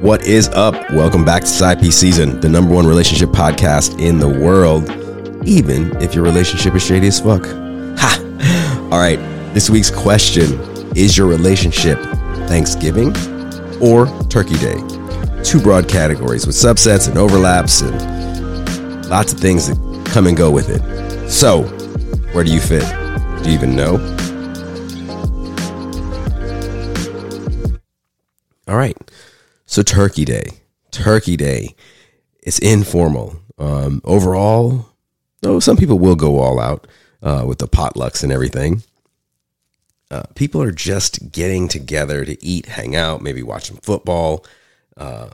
What is up? Welcome back to SIP Season, the number one relationship podcast in the world, even if your relationship is shady as fuck. Ha! All right, this week's question is your relationship Thanksgiving or Turkey Day? Two broad categories with subsets and overlaps and lots of things that come and go with it. So, where do you fit? Do you even know? All right. So Turkey Day, Turkey Day, it's informal. Um, overall, though, some people will go all out uh, with the potlucks and everything. Uh, people are just getting together to eat, hang out, maybe watch some football. Uh,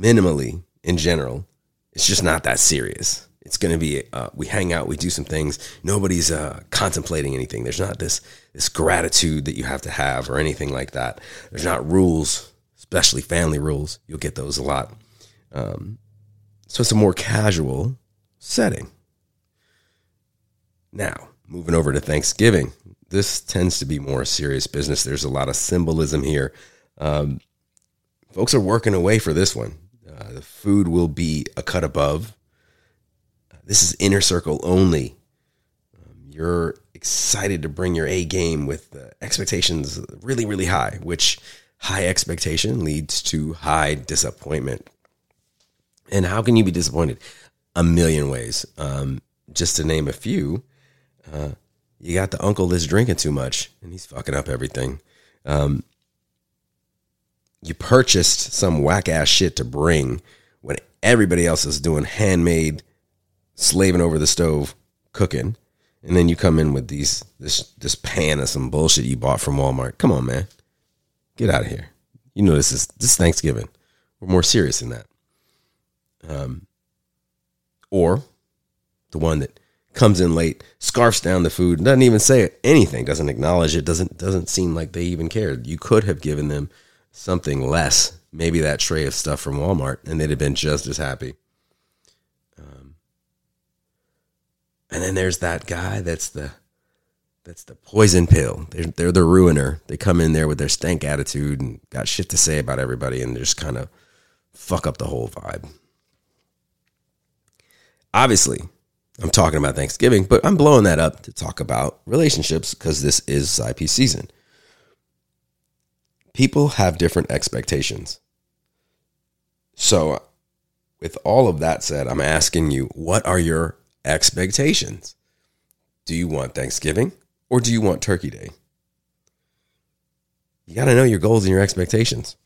minimally, in general, it's just not that serious. It's going to be uh, we hang out, we do some things. Nobody's uh, contemplating anything. There's not this this gratitude that you have to have or anything like that. There's not rules, especially family rules. You'll get those a lot. Um, so it's a more casual setting. Now, moving over to Thanksgiving, this tends to be more serious business. There's a lot of symbolism here. Um, folks are working away for this one. Uh, the food will be a cut above this is inner circle only. Um, you're excited to bring your A game with expectations really, really high, which high expectation leads to high disappointment. And how can you be disappointed? A million ways. Um, just to name a few, uh, you got the uncle that's drinking too much and he's fucking up everything. Um, you purchased some whack ass shit to bring when everybody else is doing handmade slaving over the stove cooking, and then you come in with these this this pan of some bullshit you bought from Walmart. Come on, man, get out of here. You know this is this is Thanksgiving. We're more serious than that. Um, or the one that comes in late, scarfs down the food, doesn't even say anything, doesn't acknowledge it, doesn't doesn't seem like they even cared. You could have given them something less, maybe that tray of stuff from Walmart, and they'd have been just as happy. And then there's that guy that's the that's the poison pill. They're, they're the ruiner. They come in there with their stank attitude and got shit to say about everybody and just kind of fuck up the whole vibe. Obviously, I'm talking about Thanksgiving, but I'm blowing that up to talk about relationships because this is IP season. People have different expectations. So, with all of that said, I'm asking you, what are your expectations. Do you want Thanksgiving or do you want Turkey Day? You got to know your goals and your expectations.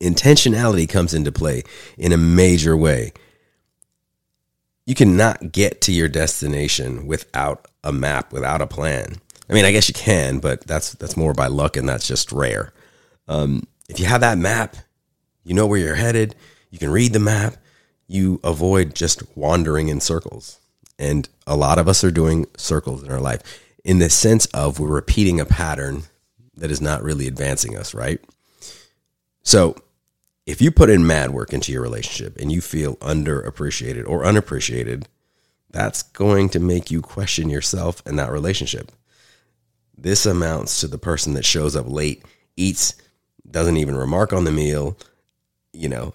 Intentionality comes into play in a major way. You cannot get to your destination without a map, without a plan. I mean, I guess you can, but that's that's more by luck, and that's just rare. Um, if you have that map, you know where you're headed. You can read the map you avoid just wandering in circles. And a lot of us are doing circles in our life in the sense of we're repeating a pattern that is not really advancing us, right? So if you put in mad work into your relationship and you feel underappreciated or unappreciated, that's going to make you question yourself and that relationship. This amounts to the person that shows up late, eats, doesn't even remark on the meal, you know,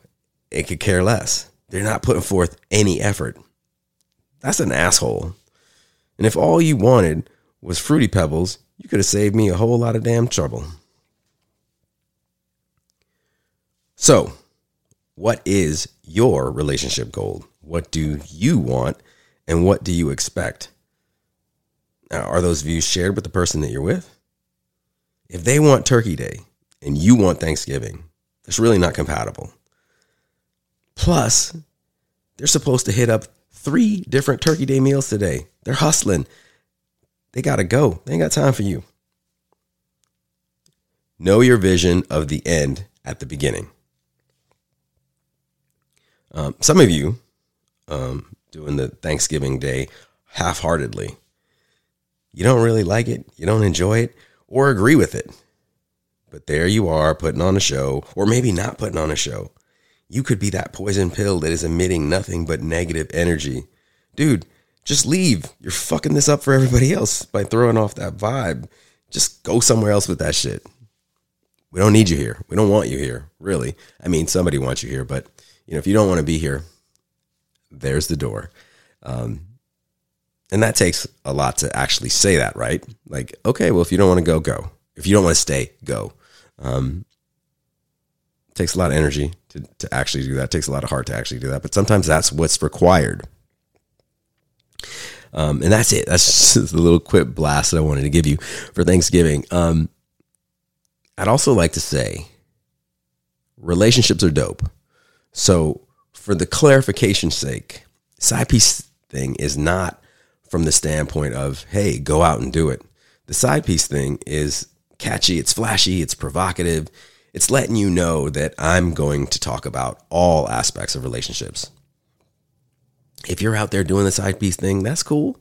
it could care less. They're not putting forth any effort. That's an asshole. And if all you wanted was Fruity Pebbles, you could have saved me a whole lot of damn trouble. So, what is your relationship goal? What do you want and what do you expect? Now, are those views shared with the person that you're with? If they want Turkey Day and you want Thanksgiving, it's really not compatible. Plus, they're supposed to hit up three different Turkey Day meals today. They're hustling. They got to go. They ain't got time for you. Know your vision of the end at the beginning. Um, some of you um, doing the Thanksgiving Day half heartedly. You don't really like it, you don't enjoy it, or agree with it. But there you are putting on a show, or maybe not putting on a show you could be that poison pill that is emitting nothing but negative energy. Dude, just leave. You're fucking this up for everybody else by throwing off that vibe. Just go somewhere else with that shit. we don't need you here. We don't want you here, really. I mean, somebody wants you here, but you know, if you don't want to be here, there's the door. Um, and that takes a lot to actually say that, right? Like, okay, well, if you don't want to go, go. If you don't want to stay, go. Um, takes a lot of energy to, to actually do that. It takes a lot of heart to actually do that. But sometimes that's what's required. Um, and that's it. That's just a little quick blast that I wanted to give you for Thanksgiving. Um, I'd also like to say relationships are dope. So, for the clarification's sake, side piece thing is not from the standpoint of, hey, go out and do it. The side piece thing is catchy, it's flashy, it's provocative. It's letting you know that I'm going to talk about all aspects of relationships. If you're out there doing the side piece thing, that's cool.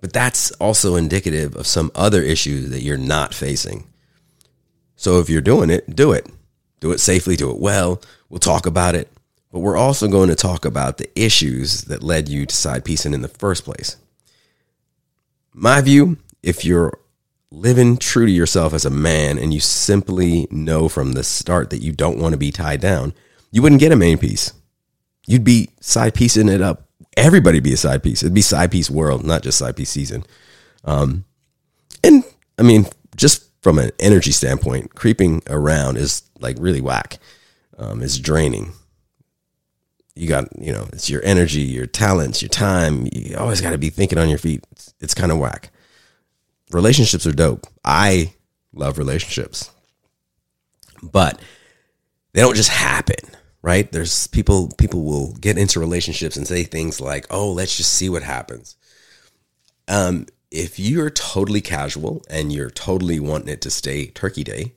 But that's also indicative of some other issues that you're not facing. So if you're doing it, do it. Do it safely, do it well. We'll talk about it. But we're also going to talk about the issues that led you to side piecing in the first place. My view, if you're living true to yourself as a man and you simply know from the start that you don't want to be tied down, you wouldn't get a main piece. You'd be side piecing it up. Everybody be a side piece. It'd be side piece world, not just side piece season. Um, and I mean, just from an energy standpoint, creeping around is like really whack. Um, it's draining. You got, you know, it's your energy, your talents, your time. You always got to be thinking on your feet. It's, it's kind of whack. Relationships are dope. I love relationships, but they don't just happen right? There's people people will get into relationships and say things like, "Oh, let's just see what happens." Um, if you're totally casual and you're totally wanting it to stay Turkey Day,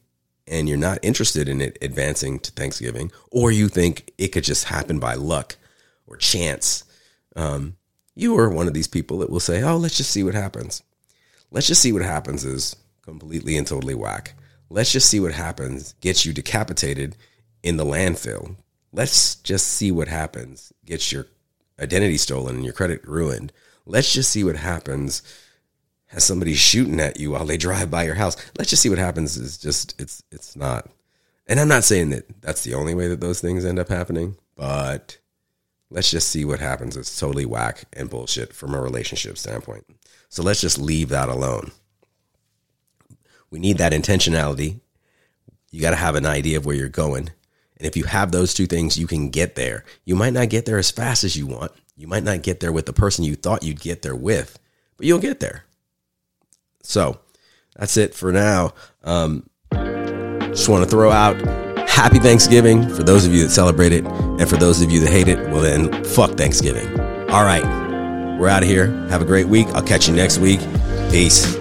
and you're not interested in it advancing to Thanksgiving, or you think it could just happen by luck or chance, um, you are one of these people that will say, "Oh, let's just see what happens." Let's just see what happens is completely and totally whack. Let's just see what happens gets you decapitated in the landfill let's just see what happens. gets your identity stolen and your credit ruined. Let's just see what happens. Has somebody shooting at you while they drive by your house? Let's just see what happens. Is just it's it's not. And I'm not saying that that's the only way that those things end up happening, but let's just see what happens. It's totally whack and bullshit from a relationship standpoint. So let's just leave that alone. We need that intentionality. You got to have an idea of where you're going. And if you have those two things, you can get there. You might not get there as fast as you want. You might not get there with the person you thought you'd get there with, but you'll get there. So that's it for now. Um, just want to throw out happy Thanksgiving for those of you that celebrate it. And for those of you that hate it, well, then fuck Thanksgiving. All right. We're out of here. Have a great week. I'll catch you next week. Peace.